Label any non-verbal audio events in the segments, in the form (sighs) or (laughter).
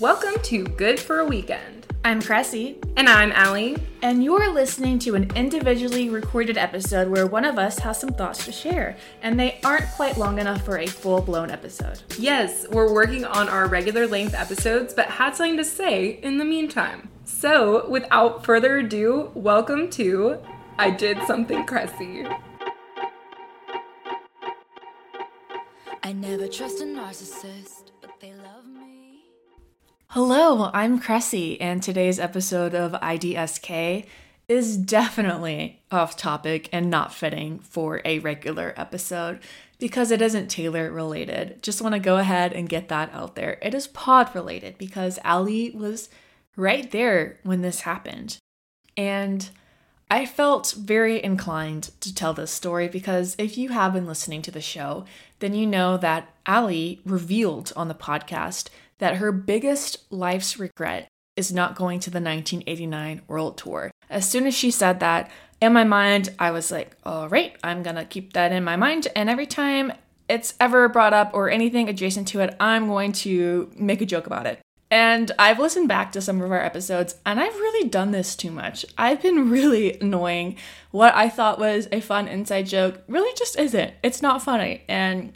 Welcome to Good for a Weekend. I'm Kressie. And I'm Ali. And you're listening to an individually recorded episode where one of us has some thoughts to share, and they aren't quite long enough for a full blown episode. Yes, we're working on our regular length episodes, but had something to say in the meantime. So, without further ado, welcome to I Did Something Kressie. I never trust a narcissist, Hello, I'm Kressie, and today's episode of IDSK is definitely off topic and not fitting for a regular episode because it isn't Taylor related. Just want to go ahead and get that out there. It is pod related because Ali was right there when this happened. And I felt very inclined to tell this story because if you have been listening to the show, then you know that Ali revealed on the podcast that her biggest life's regret is not going to the 1989 World Tour. As soon as she said that, in my mind, I was like, all right, I'm gonna keep that in my mind. And every time it's ever brought up or anything adjacent to it, I'm going to make a joke about it. And I've listened back to some of our episodes and I've really done this too much. I've been (laughs) really annoying. What I thought was a fun inside joke really just isn't. It's not funny. And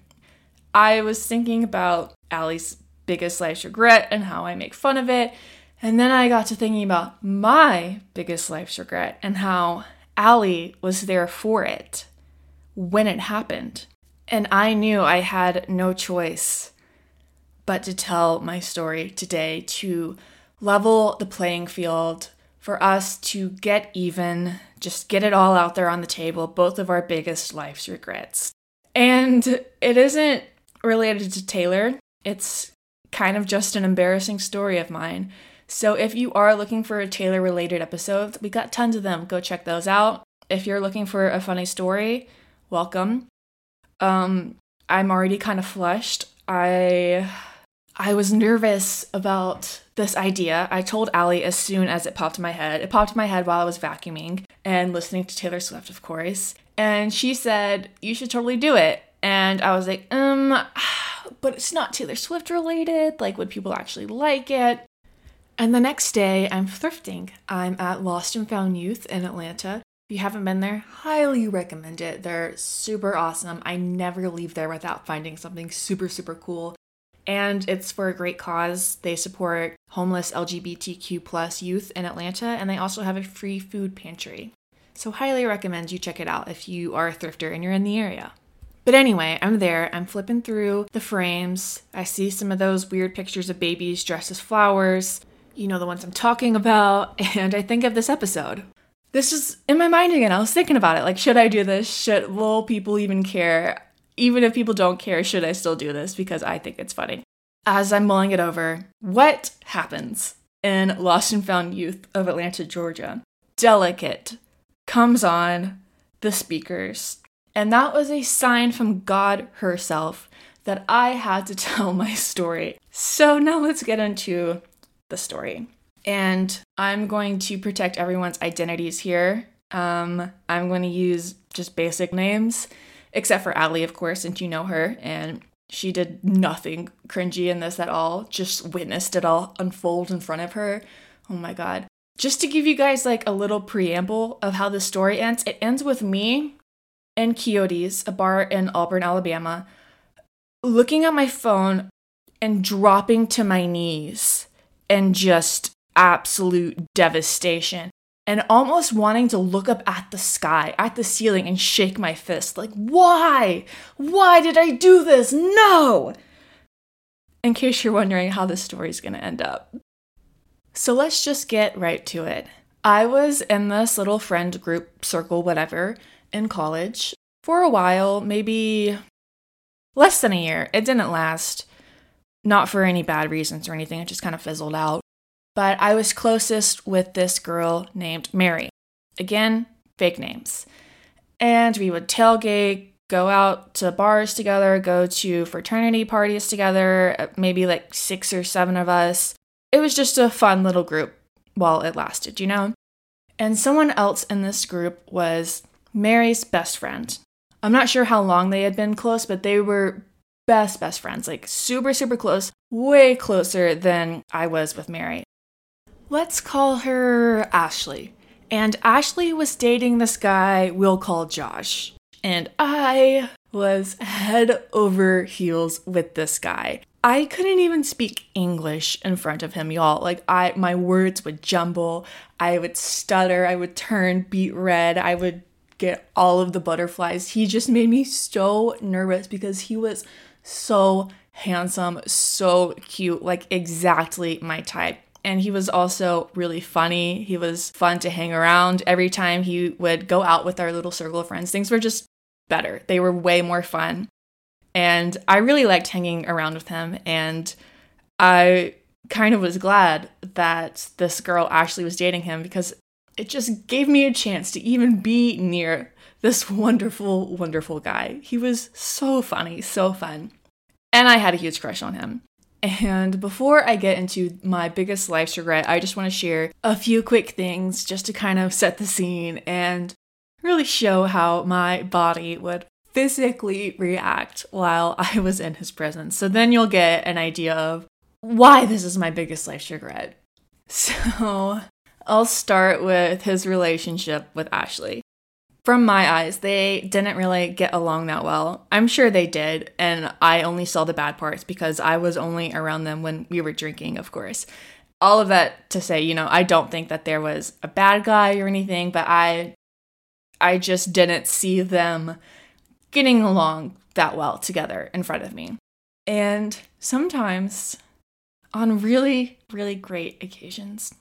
I was thinking about Ali's biggest life's regret and how I make fun of it. And then I got to thinking about my biggest life's regret and how Ali was there for it when it happened. And I knew I had no choice but to tell my story today to level the playing field for us to get even, just get it all out there on the table, both of our biggest life's regrets. And it isn't related to Taylor, it's kind of just an embarrassing story of mine. So if you are looking for a Taylor related episode, we got tons of them. Go check those out. If you're looking for a funny story, welcome. Um I'm already kind of flushed. I I was nervous about this idea. I told Ali as soon as it popped in my head. It popped in my head while I was vacuuming and listening to Taylor Swift, of course. And she said, You should totally do it. And I was like, um, (sighs) but it's not Taylor Swift related. Like, would people actually like it? And the next day, I'm thrifting. I'm at Lost and Found Youth in Atlanta. If you haven't been there, highly recommend it. They're super awesome. I never leave there without finding something super, super cool. And it's for a great cause. They support homeless LGBTQ plus youth in Atlanta, and they also have a free food pantry. So, highly recommend you check it out if you are a thrifter and you're in the area. But anyway, I'm there. I'm flipping through the frames. I see some of those weird pictures of babies dressed as flowers. You know the ones I'm talking about. (laughs) And I think of this episode. This is in my mind again. I was thinking about it. Like, should I do this? Should will people even care? Even if people don't care, should I still do this? Because I think it's funny. As I'm mulling it over, what happens in Lost and Found Youth of Atlanta, Georgia? Delicate comes on the speakers And that was a sign from God herself that I had to (laughs) tell my story. So now let's get into the story. And I'm going to protect everyone's identities here. Um, I'm going to use just basic names, except for Ali, of course, since you know her. And she did nothing cringy in this at all, just witnessed it all unfold in front of her. Oh my God. Just to give you guys like a little preamble of how the story ends, it ends with me and Coyotes, a bar in Auburn, Alabama, looking at my phone and dropping to my knees and just absolute devastation and almost wanting to look up at the sky, at the ceiling, and shake my fist. Like, why? Why did I do this? No! In case you're wondering how this story's gonna end up. So let's just get right to it. I was in this little friend group, circle, whatever, in college for a while, maybe less than a year. It didn't last, not for any bad reasons or anything, it just kind of fizzled out. But I was closest with this girl named Mary. Again, fake names. And we would tailgate, go out to bars together, go to fraternity parties together, uh, maybe like six or seven of us. It was just a fun little group while it lasted, you know? And someone else in this group was Mary's best friend. I'm not sure how long they had been close, but they were best, best friends, like super, super close, way closer than I was with Mary. Let's call her Ashley. And Ashley was dating this guy we'll call Josh. And I was head over heels with this guy. I couldn't even speak English in front of him, y'all. Like I my words would jumble, I would stutter, I would turn beet red, I would get all of the butterflies. He just made me so nervous because he was so handsome, so cute, like exactly my type. And he was also really funny. He was fun to hang around. Every time he would go out with our little circle of friends, things were just better. They were way more fun. And I really liked hanging around with him. And I kind of was glad that this girl actually was dating him because it just gave me a chance to even be near this wonderful, wonderful guy. He was so funny, so fun. And I had a huge crush on him. And before I get into my biggest life's regret, I just want to share a few quick things just to kind of set the scene and really show how my body would physically react while (laughs) I was in his presence. So then you'll get an idea of why this is my biggest life's regret. (laughs) So I'll start with his relationship with Ashley. From my eyes, they didn't really get along that well. I'm sure they did, and I only saw the bad parts because I was only around them when we were drinking, of course. All of that to say, you know, I don't think that there was a bad guy or anything, but I I just didn't see them getting along that well together in front of me. And sometimes on really, really great occasions,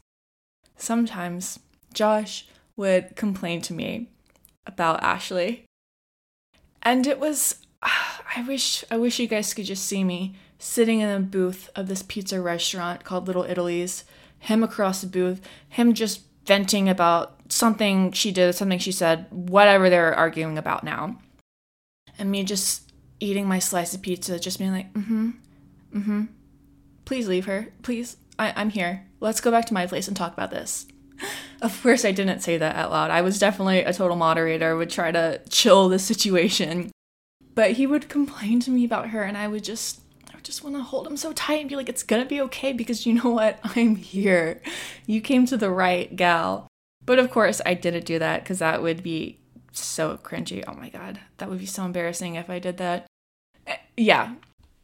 sometimes Josh would complain to me about Ashley. And it was (sighs) I wish I wish you guys could just see me sitting in a booth of this pizza restaurant called Little Italy's, him across the booth, him just venting about something she did, something she said, whatever they're arguing about now. And me just eating my slice of pizza, just being like, mm-hmm, mm-hmm. Please leave her. Please. I- I'm here. Let's go back to my place and talk about this. Of course, I didn't say that out loud. I was definitely a total moderator, would try to chill the situation. But he would complain to me about her, and I would just, I would just want to hold him so tight and be like, it's gonna be okay because you know what? (laughs) I'm here. You came to the right gal. But of course, I didn't do that because that would be so cringy. Oh my god, that would be so embarrassing if I did that. Eh, yeah.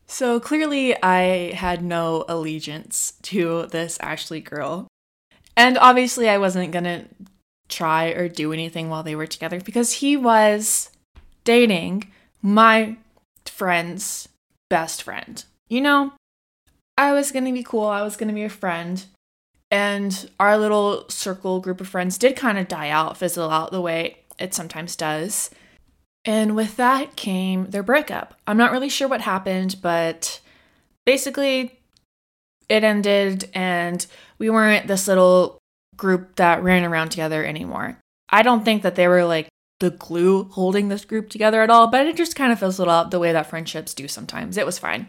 So clearly, I had no allegiance to this Ashley girl. And obviously, I wasn't gonna try or do anything while they were together because he was dating my friend's best friend. You know, I was gonna be cool, I was gonna be a friend. And our little circle group of friends did kind of die out, fizzle out the way it sometimes does. And with that came their breakup. I'm not really sure what happened, but basically it ended and we weren't this little group that ran around together anymore. I don't think that they were like the glue holding this group together at all, but it just kind of fizzled out the way that friendships do sometimes. It was fine.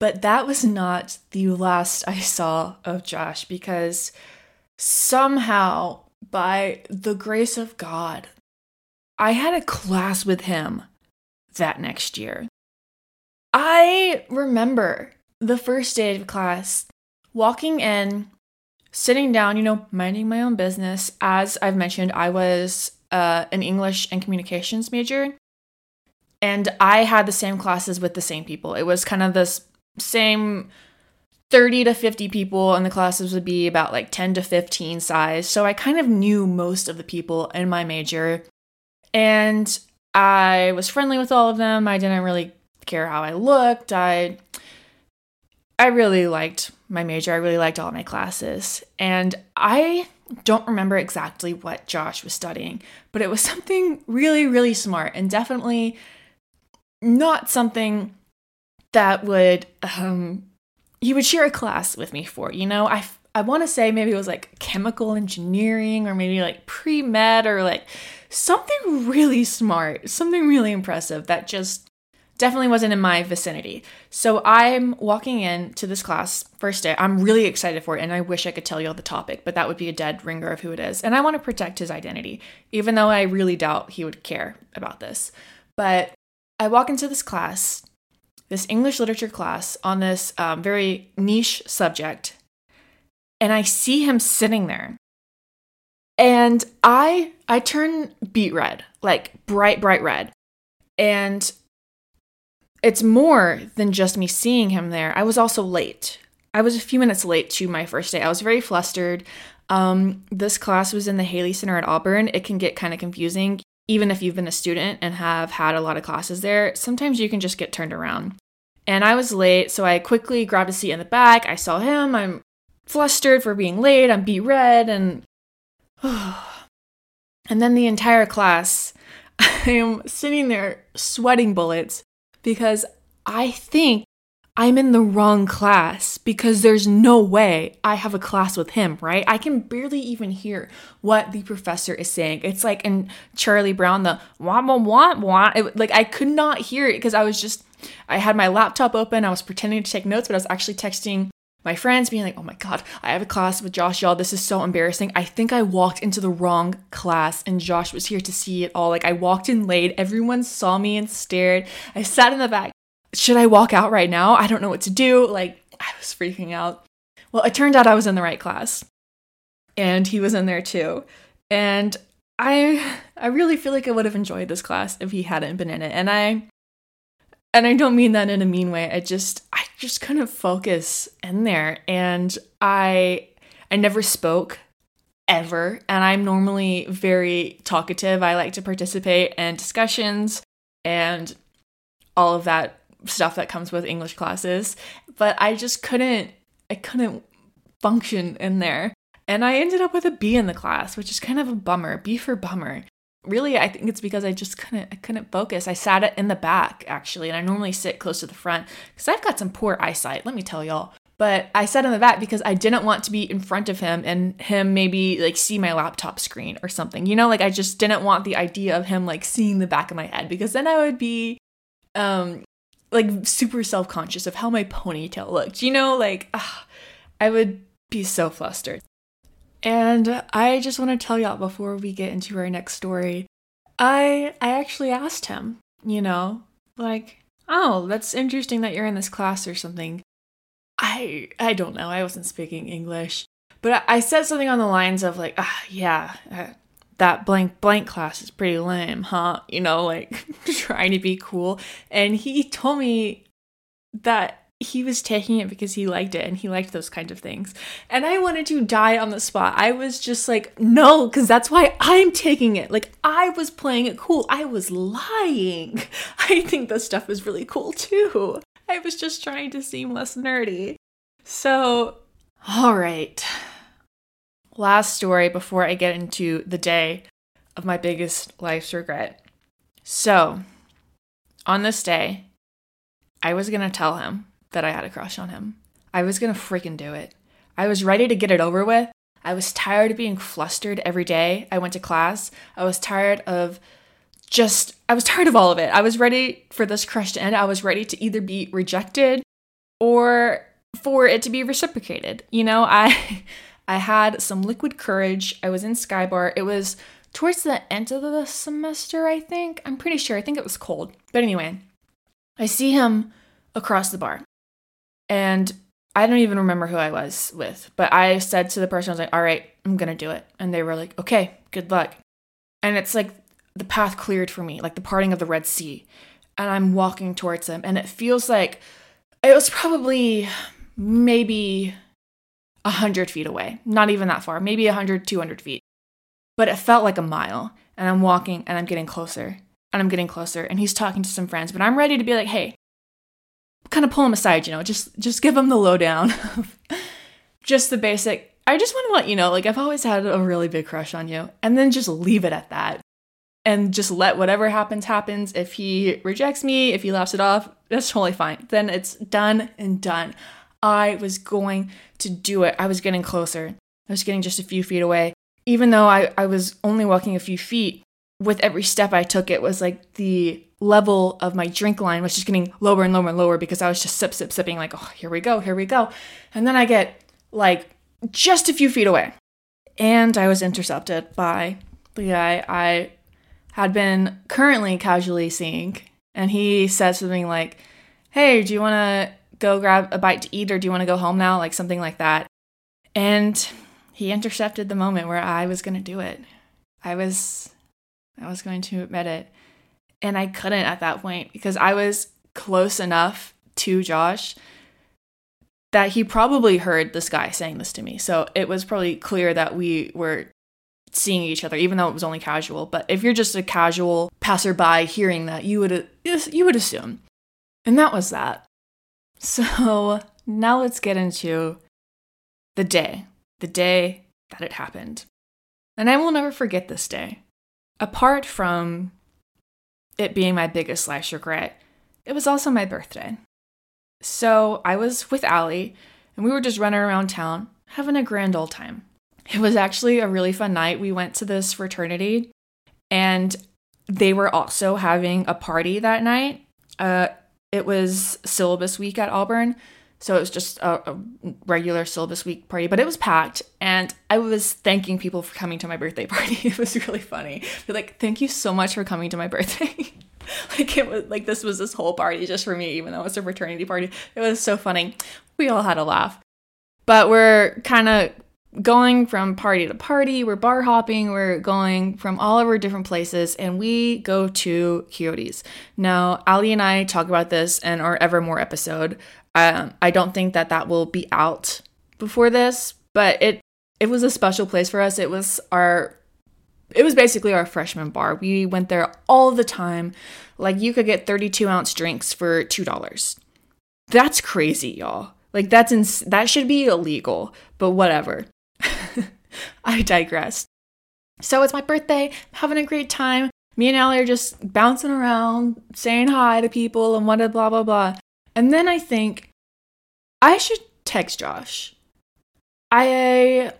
But that was not the last I saw of Josh because somehow, by the grace of God, I had a class with him that next year. I remember the first day of class walking in, sitting down, you know, minding my own business. As I've mentioned, I was uh, an English and communications major. And I had the same classes with the same people. It was kind of this same 30 to 50 people, and the classes would be about like 10 to 15 size. So I kind of knew most of the people in my major. And I was friendly with all of them. I didn't really care how I looked. I I really liked my major. I really liked all my classes. And I don't remember exactly what Josh was studying, but it was (laughs) something really really smart and definitely not something that would um he would share a class with me for. You know, I I want to say maybe it was like chemical engineering or maybe like pre-med or like something really smart, something really impressive that just definitely wasn't in my vicinity. So I'm walking in to this class first day. I'm really excited for it and I wish I could tell you all the topic, but that would be a dead ringer of who it is. And I want to protect his identity, even though I really doubt he would care about this. But I walk into this class, this English literature class on this um, very niche subject, and I see him sitting there. And I I turn beet red, like bright bright red. And it's more than just me seeing him there. I was also late. I was a few minutes late to my first day. I was very flustered. Um, this class was in the Haley Center at Auburn. It can get kind of confusing, even if you've been a student and have had a lot of classes there. Sometimes you can just get turned around. And I was late, so I quickly grabbed a seat in the back. I saw him. I'm flustered for being late. I'm beet red, and (sighs) and then the entire class, (laughs) I am sitting there sweating bullets because I think I'm in the wrong class because there's no way I have a class with him, right? I can barely even hear what the professor is saying. It's like in Charlie Brown, the wah wah wah wah. It, like I could not hear it because I was just, I had my laptop open. I was pretending to take notes, but I was actually texting my friends, being like, oh my God, I have a class with Josh, y'all. This is so embarrassing. I think I walked into the wrong class and Josh was here to see it all. Like I walked in late. Everyone saw me and stared. I sat in the back should I walk out right now? I don't know what to do. Like, I was freaking out. Well, it turned out I was in the right class. And he was in there too. And I I really feel like I would have enjoyed this class if he hadn't been in it. And I and I don't mean that in a mean way. I just I just couldn't focus in there and I I never spoke ever and I'm normally very talkative. I like to participate in discussions and all of that stuff that comes with English classes, but I just couldn't I couldn't function in there. And I ended up with a B in the class, which is kind of a bummer. B for bummer. Really, I think it's because I just couldn't I couldn't focus. I sat in the back actually, and I normally sit close to the front because I've got some poor eyesight, let me tell y'all. But I sat in the back because I didn't want to be in front of him and him maybe like see my laptop screen or something. You know, like I just didn't want the idea of him like seeing the back of my head because then I would be um like super self conscious of how my ponytail looked. You know, like ugh, I would be so flustered. And I just want to tell y'all before we get into our next story, I I actually asked him, you know, like, "Oh, that's interesting that you're in this class or something." I I don't know. I wasn't speaking English, but I said something on the lines of like, "Ah, yeah, uh, that blank blank class is pretty lame, huh? You know, like (laughs) trying to be cool. And he told me that he was taking it because he liked it and he liked those kinds of things. And I wanted to die on the spot. I was just like, no, because that's why I'm taking it. Like, I was playing it cool. I was lying. (laughs) I think this stuff is really cool too. I was just trying to seem less nerdy. So, all right last story before I get into the day of my biggest life's regret. So, on this day, I was going to tell him that I had a crush on him. I was to freaking do it. I was ready to get it over with. I was tired of being flustered every day I went to class. I was tired of just, I was tired of all of it. I was ready for this crush to end. I was ready to either be rejected or for it to be reciprocated. You know, I. (laughs) I had some liquid courage. I was in Skybar. It was towards the end of the semester, I think. I'm pretty sure. I think it was cold. But anyway, I see him across the bar. And I don't even remember who I was with, but I said to the person, I was like, all right, I'm going to do it. And they were like, okay, good luck. And it's like the path cleared for me, like the parting of the Red Sea. And I'm walking towards him. And it feels like it was probably maybe 100 feet away, not even that far, maybe 100, 200 feet. But it felt like a mile. And I'm walking and I'm getting closer and I'm getting closer. And he's talking to some friends, but I'm ready to be like, hey, kind of pull him aside, you know, just just give him the lowdown. just the basic. I just want to let you know, like I've always had a really big crush on you, and then just leave it at that. And just let whatever happens happens. If he rejects me, if he laughs it off, that's totally fine. Then it's done and done. I was going to do it. I was getting closer. I was getting just a few feet away. Even though I, I was only walking a few feet, with every step I took, it was like the level of my drink line was just getting lower and lower and lower because I was just sip, sip, sipping, like, oh, here we go, here we go. And then I get like just a few feet away. And I was intercepted by the guy I had been currently casually seeing. And he said something like, hey, do you want to go grab a bite to eat or do you want to go home now? Like something like that. And he intercepted the moment where I was going to do it. I was I was going to admit it. And I couldn't at that point because I was close enough to Josh that he probably heard this guy saying this to me. So it was probably clear that we were seeing each other, even though it was only casual. But if you're just a casual passerby hearing that, you would you would assume. And that was that. (laughs) So now let's get into the day, the day that it happened. And I will never forget this day apart from it being my biggest slash regret, it was also my birthday. So I was with Ali and we were just running around town having a grand old time. It was actually a really fun night. We went to this fraternity and they were also having a party that night. Uh, it was syllabus week at Auburn. So it was just a, a, regular syllabus week party, but it was packed. And I was thanking people for coming to my birthday (laughs) party. It was really funny. Be like, thank you so much for coming to my birthday. (laughs) like it was like this was this whole party just for me, even though it was a fraternity party. It was so funny. We all had a laugh. But we're kind of going from party to party. We're bar hopping. We're going from all over different places, and we go to Coyotes. Now, Ali and I talk about this in our Evermore episode. Um, I don't think that that will be out before this, but it it was a special place for us. It was our it was basically our freshman bar. We went there all the time. Like you could get 32 ounce drinks for two dollars. That's crazy, y'all. Like that's ins- that should be illegal, but whatever. (laughs) I digress. So it's my birthday, having a great time. Me and Ali are just bouncing around, saying hi to people and what blah blah blah. And then I think I should text Josh. I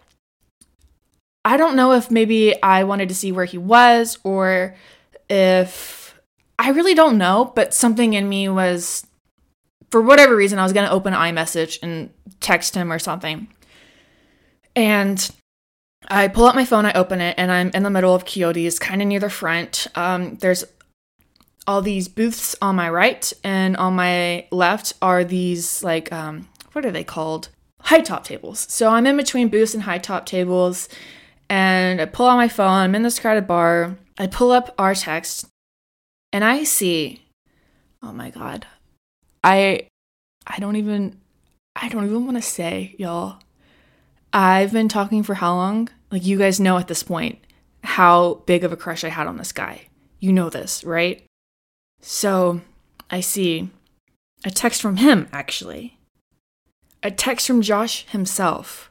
I don't know if maybe I wanted to see where he was or if I really don't know, but something in me was for whatever reason I was going to open iMessage and text him or something. And I pull out my phone, I open it, and I'm in the middle of Coyotes, kind of near the front. Um, there's all these booths on my right, and on my left are these like um, what are they called? High top tables. So I'm in between booths and high top tables, and I pull out my phone. I'm in this crowded bar. I pull up our text, and I see, oh my god, I, I don't even, I don't even want to say, y'all. I've been talking for how long? Like you guys know at this point how big of a crush I had on this guy. You know this, right? So I see a text from him, actually. A text from Josh himself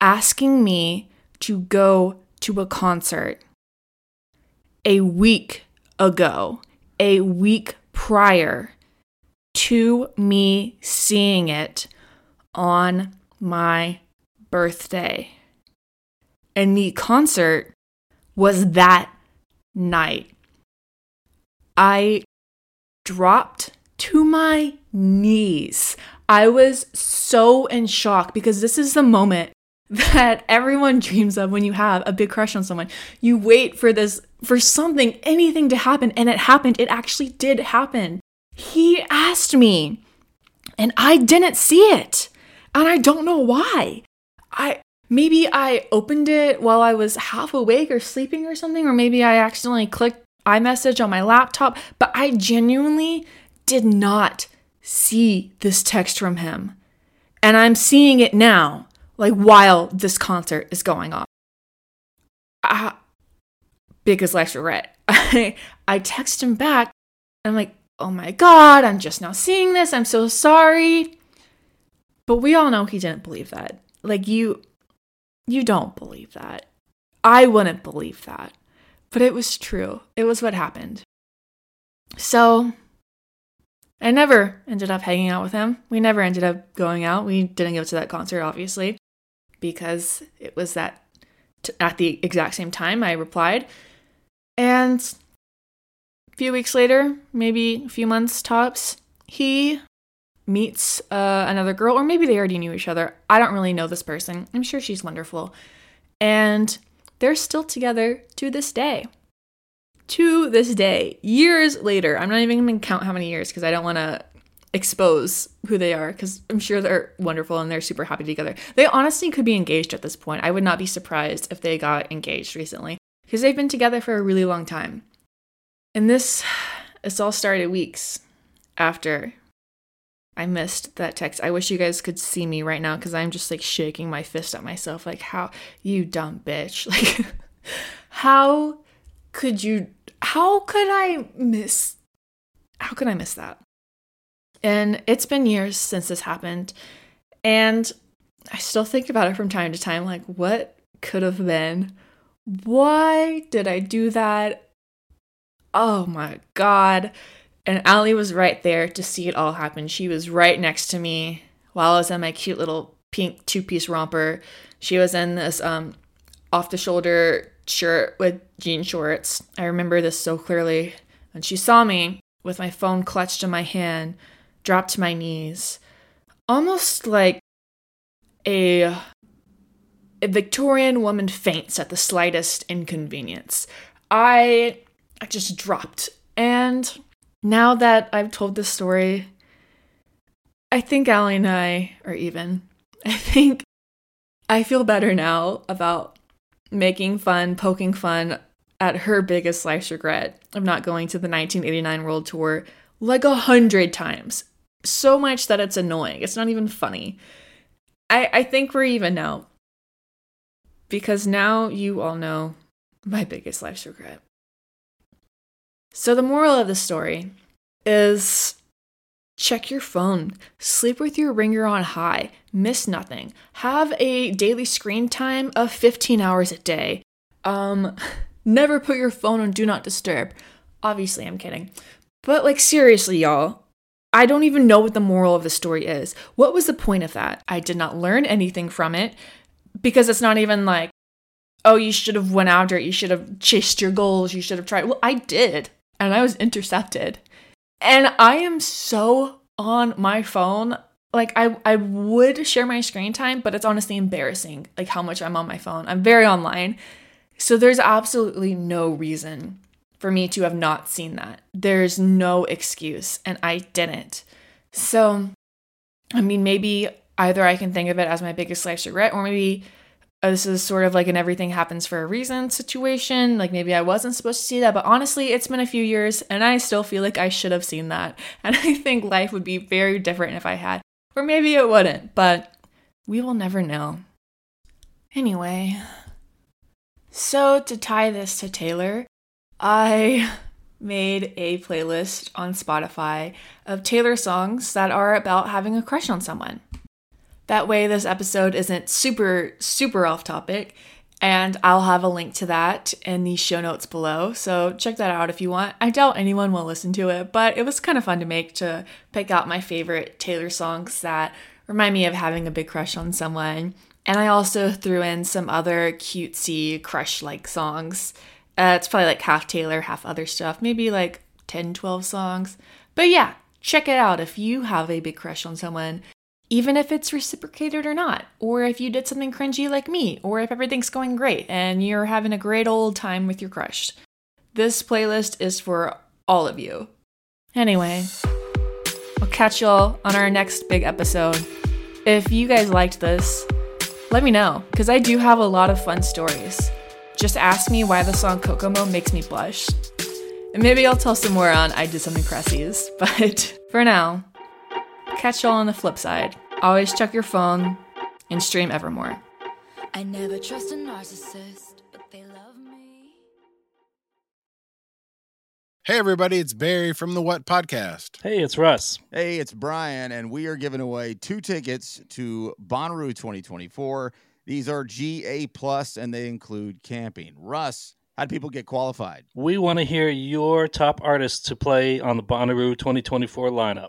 asking me to go to a concert a week ago, a week prior to me seeing it on my birthday. And the concert was that night. I dropped to my knees. I was so in shock because this is the moment (laughs) that everyone dreams of when you have a big crush on someone. You wait for this, for something, anything to happen, and it happened. It actually did happen. He asked me, and I didn't see it. And I don't know why. I maybe I opened it while I was half awake or sleeping or something, or maybe I accidentally clicked iMessage on my laptop, but I genuinely did not see this text from him. And I'm seeing it now, like while this concert is going on. Uh, biggest life regret. I, (laughs) I text him back. I'm like, oh my God, I'm just now seeing this. I'm so sorry. But we all know he didn't believe that. Like, you, you don't believe that. I wouldn't believe that. But it was true. It was what happened. So I never ended up hanging out with him. We never ended up going out. We didn't go to that concert, obviously, because it was that t- at the exact same time I replied. And a few weeks later, maybe a few months tops, he meets uh, another girl, or maybe they already knew each other. I don't really know this person. I'm sure she's wonderful. And they're still together to this day to this day, years later, I'm not even to count how many years because I don't want to expose who they are because I'm sure they're wonderful and they're super happy together. They honestly could be engaged at this point. I would not be surprised if they got engaged recently because they've been together for a really long time. And this, (sighs) this all started weeks after I missed that text. I wish you guys could see me right now because I'm just like shaking my fist at myself. Like, how, you dumb bitch. (laughs) Like, how could you how could I miss how could I miss that? And it's been years since this happened. And I still think about it from time to time like what could have been? Why did I do that? Oh my god. And Ali was right there to see it all happen. She was right next to me while I was in my cute little pink two-piece romper. She was in this um off the shoulder shirt with jean shorts. I remember this so clearly. And she saw me with my phone clutched in my hand, dropped to my knees, almost like a, a Victorian woman faints at the slightest inconvenience. I I just dropped. And now that I've told this story, I think Ali and I are even. (laughs) I think I feel better now about making fun, poking fun at her biggest life's regret of not going to the 1989 World Tour like a hundred times. So much that it's annoying. It's not even funny. I, I think we're even now. Because now you all know my biggest life's regret. So, the moral of the story is check your phone, sleep with your ringer on high, miss nothing, have a daily screen time of 15 hours a day. Um, (laughs) never put your phone on do not disturb. Obviously, I'm kidding. But like seriously, y'all, I don't even know what the moral of the story is. What was the point of that? I did not learn anything from it because it's not even like, oh, you should have went after it, you should have chased your goals, you should have tried. Well, I did, and I was intercepted. And I am so on my phone. Like I I would share my screen time, but it's honestly embarrassing like how much I'm on my phone. I'm very online. So there's absolutely no reason for me to have not seen that. There's no excuse and I didn't. So I mean maybe either I can think of it as my biggest life's regret or maybe Uh, this is sort of like an everything happens for a reason situation. Like maybe I wasn't supposed to see that, but honestly, it's been a few years and I still feel like I should have seen that. (laughs) And I think life would be very different if I had, or maybe it wouldn't, but we will never know. Anyway, so to tie this to Taylor, I made a playlist on Spotify of Taylor songs that are about having a crush on someone. That way, this episode isn't super, super off topic. And I'll have a link to that in the show notes below. So check that out if you want. I doubt anyone will listen to it, but it was kind of fun to make to pick out my favorite Taylor songs that remind me of having a big crush on someone. And I also threw in some other cutesy crush like songs. Uh, it's probably like half Taylor, half other stuff, maybe like 10, 12 songs. But yeah, check it out if you have a big crush on someone, even if it's reciprocated or not, or if you did something cringy like me, or if everything's going great and you're having a great old time with your crush. This playlist is for all of you. Anyway, I'll catch y'all on our next big episode. If you guys liked this, let me know, because I do have a lot of fun stories. Just ask me why the song Kokomo makes me blush. And maybe I'll tell some more on I Did Something Kressies. (laughs) But for now, catch y'all on the flip side. Always check your phone and stream Evermore. I never trust a narcissist, but they love me. Hey, everybody, it's Barry from the What Podcast. Hey, it's Russ. Hey, it's Brian, and we are giving away two tickets to Bonnaroo 2024. These are GA plus, and they include camping. Russ, how do people get qualified? We want to hear your top artists to play on the Bonnaroo 2024 lineup.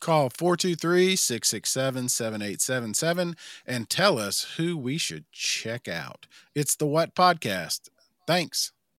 Call 423 667 7877 and tell us who we should check out. It's the What Podcast. Thanks.